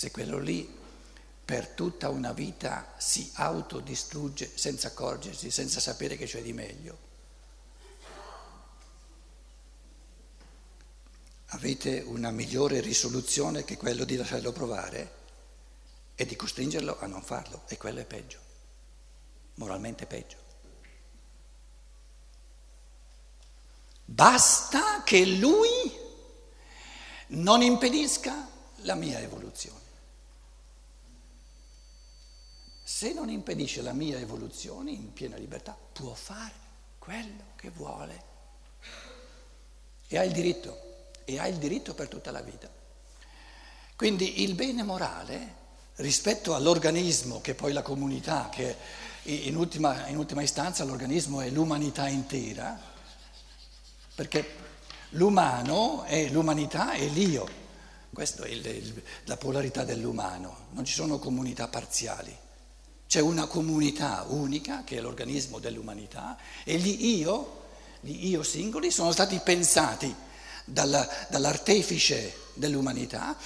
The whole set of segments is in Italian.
se quello lì per tutta una vita si autodistrugge senza accorgersi, senza sapere che c'è di meglio. Avete una migliore risoluzione che quello di lasciarlo provare e di costringerlo a non farlo, e quello è peggio, moralmente peggio. Basta che lui non impedisca la mia evoluzione. Se non impedisce la mia evoluzione in piena libertà, può fare quello che vuole. E ha il diritto, e ha il diritto per tutta la vita. Quindi il bene morale rispetto all'organismo, che poi la comunità, che in ultima, in ultima istanza l'organismo è l'umanità intera, perché l'umano è l'umanità e l'io. Questa è il, la polarità dell'umano, non ci sono comunità parziali. C'è una comunità unica che è l'organismo dell'umanità e gli io, gli io singoli, sono stati pensati dalla, dall'artefice dell'umanità.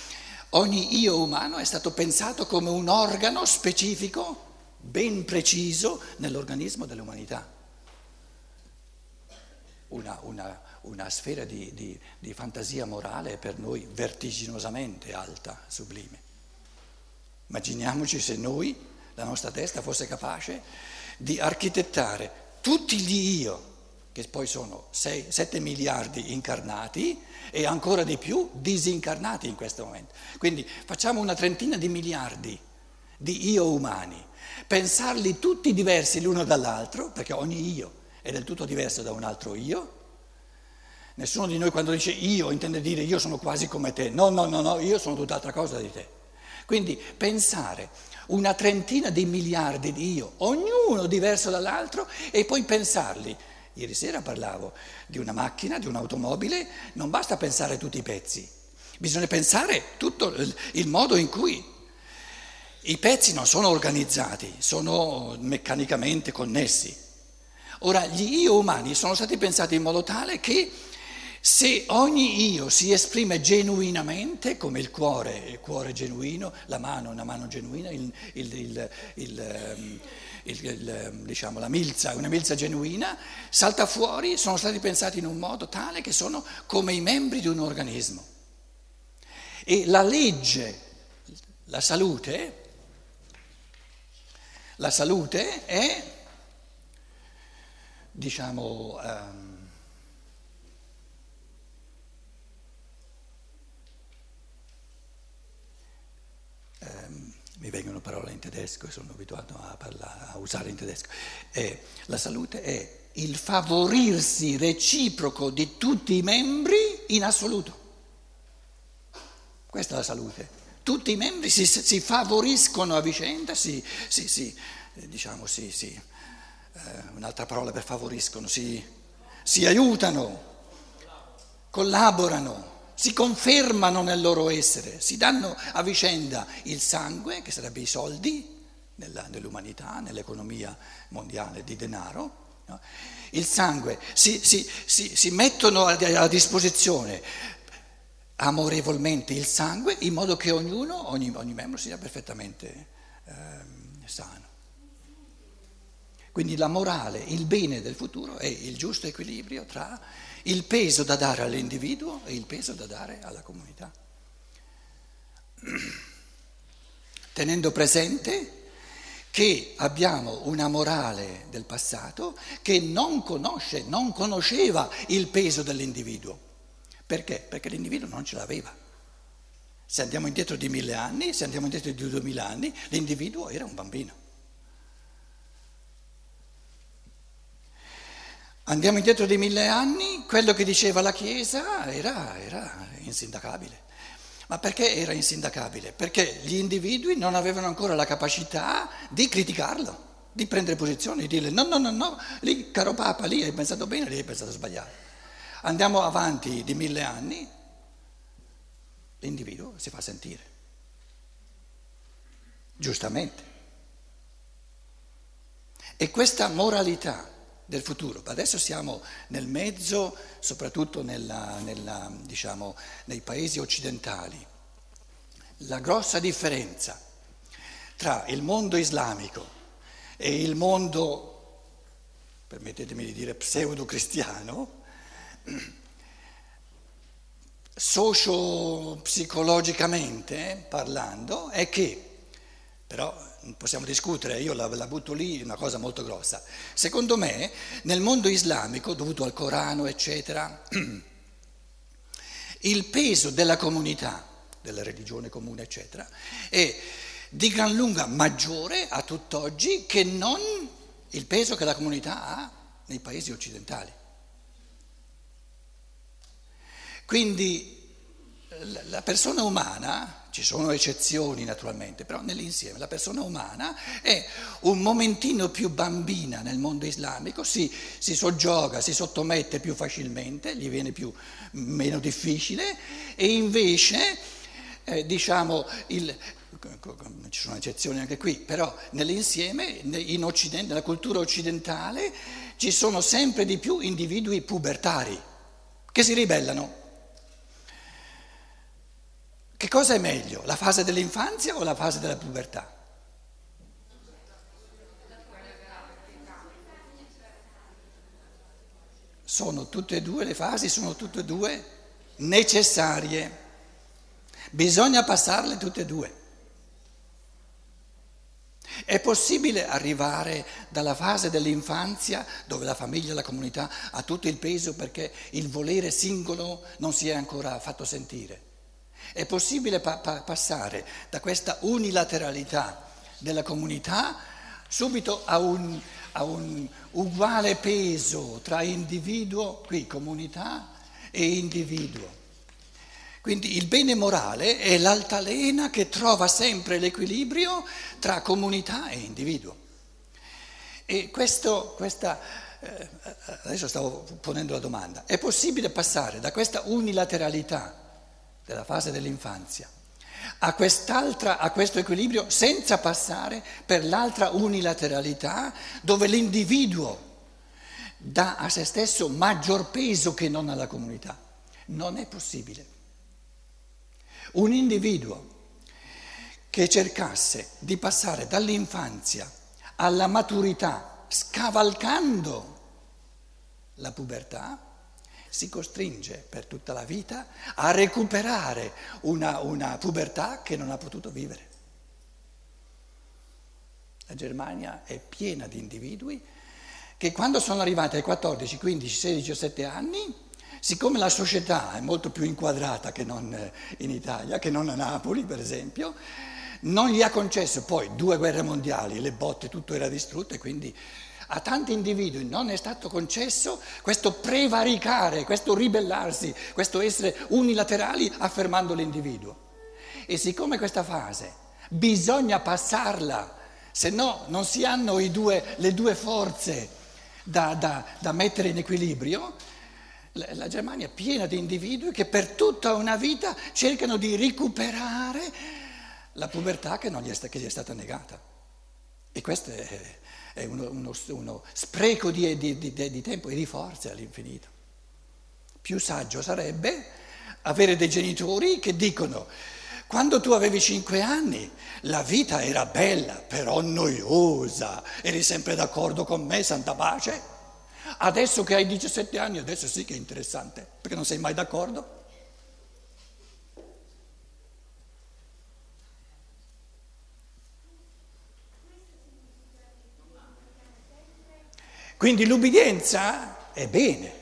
Ogni io umano è stato pensato come un organo specifico, ben preciso, nell'organismo dell'umanità. Una, una, una sfera di, di, di fantasia morale per noi vertiginosamente alta, sublime. Immaginiamoci se noi la nostra testa fosse capace di architettare tutti gli io, che poi sono 6, 7 miliardi incarnati e ancora di più disincarnati in questo momento. Quindi facciamo una trentina di miliardi di io umani, pensarli tutti diversi l'uno dall'altro, perché ogni io è del tutto diverso da un altro io. Nessuno di noi quando dice io intende dire io sono quasi come te, no, no, no, no, io sono tutt'altra cosa di te. Quindi pensare una trentina di miliardi di io, ognuno diverso dall'altro, e poi pensarli. Ieri sera parlavo di una macchina, di un'automobile, non basta pensare tutti i pezzi, bisogna pensare tutto il modo in cui i pezzi non sono organizzati, sono meccanicamente connessi. Ora, gli io umani sono stati pensati in modo tale che se ogni io si esprime genuinamente, come il cuore, il cuore genuino, la mano, una mano genuina, il, il, il, ehm, diciamo, la milza, una milza genuina, salta fuori, sono stati pensati in un modo tale che sono come i membri di un organismo. E la legge, la salute, la salute è, diciamo, um, mi vengono parole in tedesco e sono abituato a, parlare, a usare in tedesco. Eh, la salute è il favorirsi reciproco di tutti i membri in assoluto. Questa è la salute. Tutti i membri si, si favoriscono a vicenda, si, si, si eh, diciamo, si, eh, un'altra parola per favoriscono, si aiutano, collaborano si confermano nel loro essere, si danno a vicenda il sangue, che sarebbe i soldi nella, nell'umanità, nell'economia mondiale di denaro, no? il sangue, si, si, si, si mettono a, disposizione amorevolmente il sangue in modo che ognuno, ogni, ogni membro sia perfettamente eh, sano. Quindi la morale, il bene del futuro è il giusto equilibrio tra il peso da dare all'individuo e il peso da dare alla comunità. Tenendo presente che abbiamo una morale del passato che non conosce, non conosceva il peso dell'individuo. Perché? Perché l'individuo non ce l'aveva. Se andiamo indietro di mille anni, se andiamo indietro di duemila anni, l'individuo era un bambino. Andiamo indietro di mille anni, quello che diceva la Chiesa era, era insindacabile. Ma perché era insindacabile? Perché gli individui non avevano ancora la capacità di criticarlo, di prendere posizione, di dire no, no, no, no, lì caro Papa, lì hai pensato bene, lì hai pensato sbagliato. Andiamo avanti di mille anni, l'individuo si fa sentire, giustamente. E questa moralità del futuro. Adesso siamo nel mezzo, soprattutto nella, nella, diciamo, nei paesi occidentali. la grossa differenza tra il mondo islamico e il mondo, permettetemi di dire, pseudo-cristiano, socio-psicologicamente parlando, è che, però possiamo discutere, io la, la, butto lì, una cosa molto grossa, secondo me nel mondo islamico, dovuto al Corano, eccetera, il peso della comunità, della religione comune, eccetera, è di gran lunga maggiore a tutt'oggi che non il peso che la comunità ha nei paesi occidentali. Quindi la persona umana, ci sono eccezioni naturalmente, però nell'insieme la persona umana è un momentino più bambina nel mondo islamico, si, si soggioga, si sottomette più facilmente, gli viene più, meno difficile e invece eh, diciamo il, ci sono eccezioni anche qui, però nell'insieme, in Occidente, nella cultura occidentale, ci sono sempre di più individui pubertari che si ribellano. Che cosa è meglio, la fase dell'infanzia o la fase della pubertà? Sono tutte e due le fasi, sono tutte e due necessarie. Bisogna passarle tutte e due. È possibile arrivare dalla fase dell'infanzia, dove la famiglia la comunità ha tutto il peso perché il volere singolo non si è ancora fatto sentire. È possibile pa- pa- passare da questa unilateralità della comunità subito a un, a un uguale peso tra individuo, qui comunità, e individuo. Quindi il bene morale è l'altalena che trova sempre l'equilibrio tra comunità e individuo. E questo, questa, eh, adesso stavo ponendo la domanda, è possibile passare da questa unilateralità della fase dell'infanzia a a questo equilibrio senza passare per l'altra unilateralità dove l'individuo dà a se stesso maggior peso che non alla comunità. Non è possibile. Un individuo che cercasse di passare dall'infanzia alla maturità scavalcando la pubertà, si costringe per tutta la vita a recuperare una, una pubertà che non ha potuto vivere. La Germania è piena di individui che quando sono arrivati ai 14, 15, 16, 17 anni Siccome la società è molto più inquadrata che non eh, in Italia, che non a Napoli per esempio, non gli ha concesso poi due guerre mondiali, le botte, tutto era distrutto e quindi a tanti individui non è stato concesso questo prevaricare, questo ribellarsi, questo essere unilaterali affermando l'individuo. E siccome questa fase bisogna passarla, se no non si hanno due, le due forze da, da, da mettere in equilibrio, la Germania è piena di individui che per tutta una vita cercano di recuperare la pubertà che, gli, è, che gli è stata negata. E questo è, è uno, uno, uno, spreco di, di, di, di tempo e di forze all'infinito. Più saggio sarebbe avere dei genitori che dicono quando tu avevi cinque anni la vita era bella, però noiosa, eri sempre d'accordo con me, santa pace. Adesso che hai 17 anni, adesso sì che è interessante, perché non sei mai d'accordo. Quindi l'ubbidienza è bene,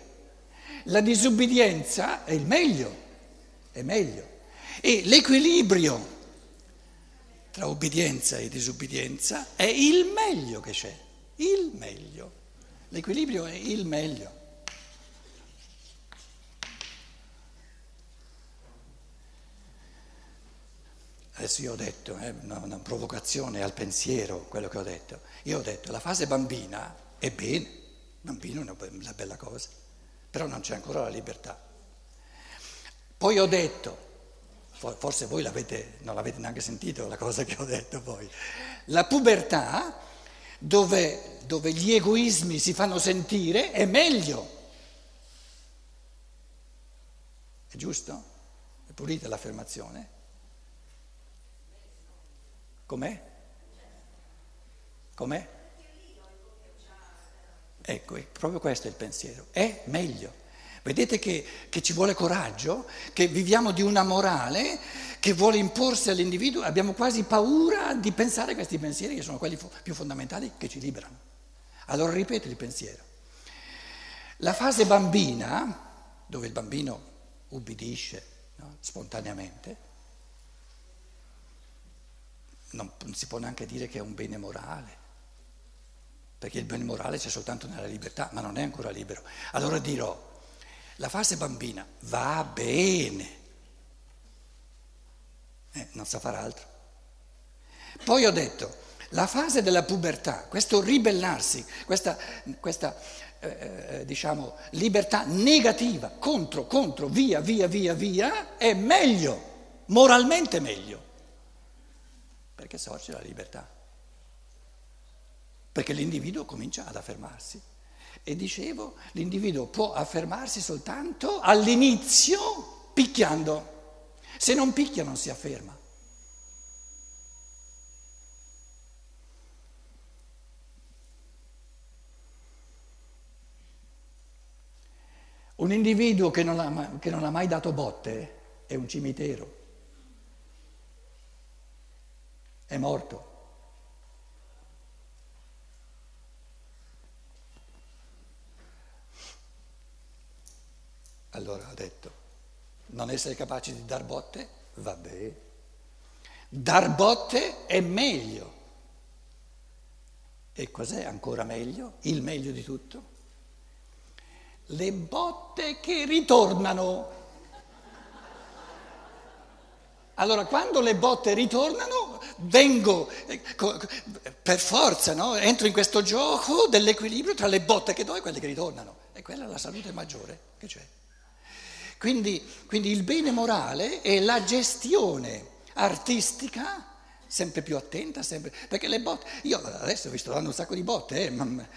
la disubbidienza è il meglio, è meglio. E l'equilibrio tra ubbidienza e disubbidienza è il meglio che c'è, il meglio. L'equilibrio è il meglio. Adesso io ho detto, eh, una, una provocazione al pensiero, quello che ho detto. Io ho detto, la fase bambina è bene, bambino è una, una bella cosa, però non c'è ancora la libertà. Poi ho detto, forse voi l'avete, non l'avete neanche sentito la cosa che ho detto poi, la pubertà dove, dove gli egoismi si fanno sentire è meglio. È giusto? È pulita l'affermazione? Com'è? Com'è? Ecco, proprio questo è il pensiero. È meglio. Vedete che, che, ci vuole coraggio, che viviamo di una morale che vuole imporsi all'individuo, abbiamo quasi paura di pensare a questi pensieri che sono quelli più fondamentali che ci liberano. Allora ripeto il pensiero. La fase bambina, dove il bambino ubbidisce no, spontaneamente, non, non si può neanche dire che è un bene morale perché il bene morale c'è soltanto nella libertà, ma non è ancora libero. Allora dirò, la fase bambina va bene, eh, non sa fare altro. Poi ho detto, la fase della pubertà, questo ribellarsi, questa, questa eh, eh, diciamo, libertà negativa, contro, contro, via, via, via, via, è meglio, moralmente meglio, perché sorge la libertà, perché l'individuo comincia ad affermarsi. E dicevo, l'individuo può affermarsi soltanto all'inizio picchiando. Se non picchia non si afferma. Un individuo che non, ha, che non ha mai dato botte è un cimitero, è morto. Allora ha detto, non essere capaci di dar botte, vabbè. Dar botte è meglio. E cos'è ancora meglio? Il meglio di tutto? Le botte che ritornano. Allora, quando le botte ritornano, vengo eh, per forza, no? entro in questo gioco dell'equilibrio tra le botte che do e quelle che ritornano. E quella è la salute maggiore che c'è. Quindi, quindi il bene morale è la gestione artistica sempre più attenta, sempre, perché le botte, io adesso vi sto dando un sacco di botte, eh,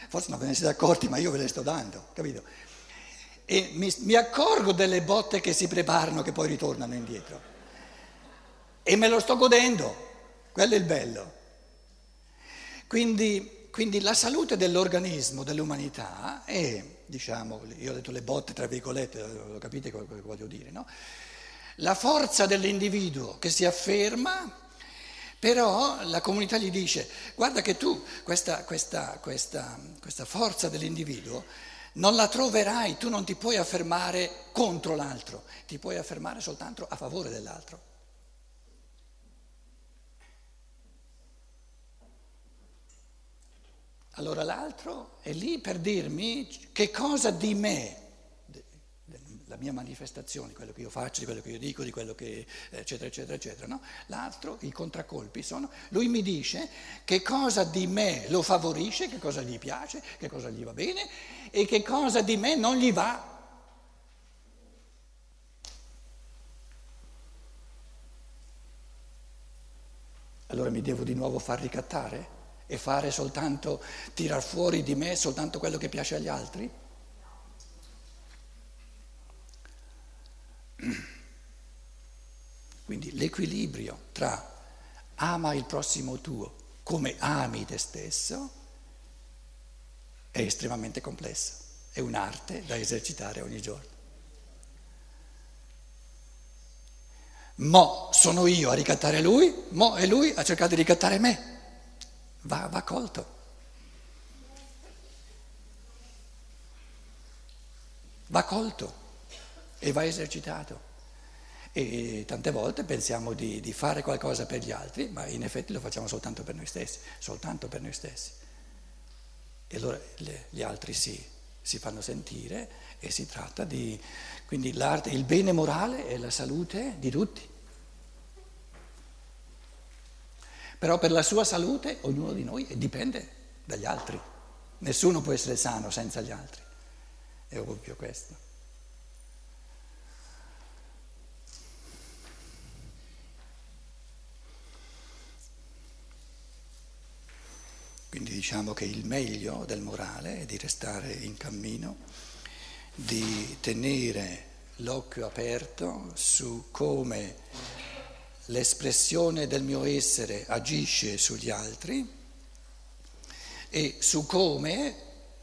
forse non ve ne siete accorti, ma io ve le sto dando, capito? E mi, mi, accorgo delle botte che si preparano, che poi ritornano indietro. E me lo sto godendo, quello è il bello. Quindi, quindi la salute dell'organismo, dell'umanità è diciamo, io ho detto le botte tra virgolette, lo capite quello che voglio dire, no? La forza dell'individuo che si afferma, però la comunità gli dice, guarda che tu questa, questa, questa, questa forza dell'individuo non la troverai, tu non ti puoi affermare contro l'altro, ti puoi affermare soltanto a favore dell'altro. Allora l'altro è lì per dirmi che cosa di me, la mia manifestazione, quello che io faccio, di quello che io dico, di quello che eccetera eccetera eccetera, no? L'altro, i contraccolpi sono, lui mi dice che cosa di me lo favorisce, che cosa gli piace, che cosa gli va bene e che cosa di me non gli va. Allora mi devo di nuovo far ricattare? E fare soltanto, tirar fuori di me soltanto quello che piace agli altri? Quindi l'equilibrio tra ama il prossimo tuo come ami te stesso è estremamente complesso, è un'arte da esercitare ogni giorno. Mo sono io a ricattare lui, mo è lui a cercare di ricattare me va, va colto. Va colto e va esercitato. E tante volte pensiamo di, di, fare qualcosa per gli altri, ma in effetti lo facciamo soltanto per noi stessi, soltanto per noi stessi. E allora le, gli altri si, si fanno sentire e si tratta di... Quindi l'arte, il bene morale è la salute di tutti. Però per la sua salute ognuno di noi dipende dagli altri. Nessuno può essere sano senza gli altri. È ovvio questo. Quindi diciamo che il meglio del morale è di restare in cammino, di tenere l'occhio aperto su come l'espressione del mio essere agisce sugli altri e su come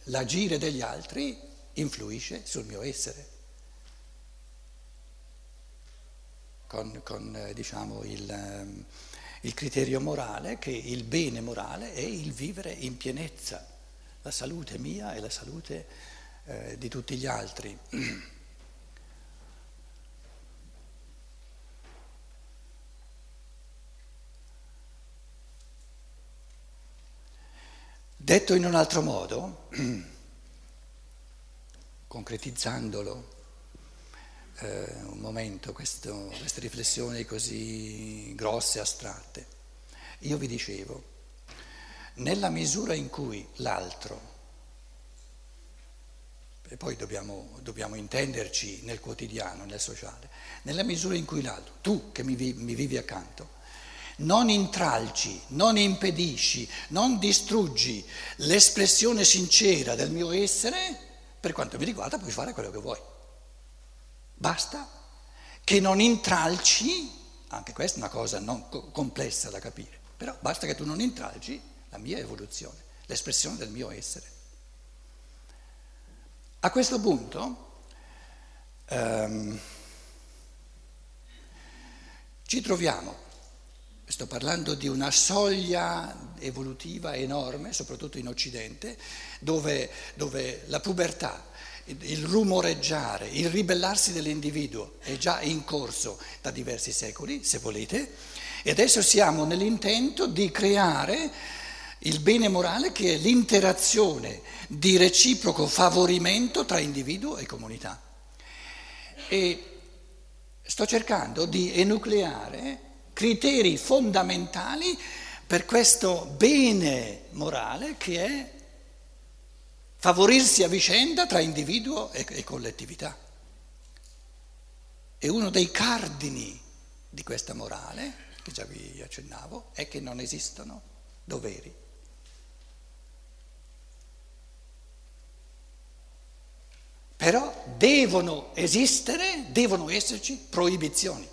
l'agire degli altri influisce sul mio essere. Con, con eh, diciamo, il, ehm, il criterio morale che il bene morale è il vivere in pienezza, la salute mia e la salute eh, di tutti gli altri. Detto in un altro modo, concretizzandolo eh, un momento, questo, queste riflessioni così grosse, astratte, io vi dicevo, nella misura in cui l'altro, e poi dobbiamo, dobbiamo intenderci nel quotidiano, nel sociale, nella misura in cui l'altro, tu che mi, mi vivi accanto, non intralci, non impedisci, non distruggi l'espressione sincera del mio essere, per quanto mi riguarda puoi fare quello che vuoi. Basta che non intralci, anche questa è una cosa non complessa da capire, però basta che tu non intralci la mia evoluzione, l'espressione del mio essere. A questo punto um, ci troviamo Sto parlando di una soglia evolutiva enorme, soprattutto in Occidente, dove, dove la pubertà, il rumoreggiare, il ribellarsi dell'individuo è già in corso da diversi secoli, se volete, e adesso siamo nell'intento di creare il bene morale che è l'interazione di reciproco favorimento tra individuo e comunità. E sto cercando di enucleare criteri fondamentali per questo bene morale che è favorirsi a vicenda tra individuo e, collettività. E uno dei cardini di questa morale, che già vi accennavo, è che non esistono doveri. Però devono esistere, devono esserci proibizioni.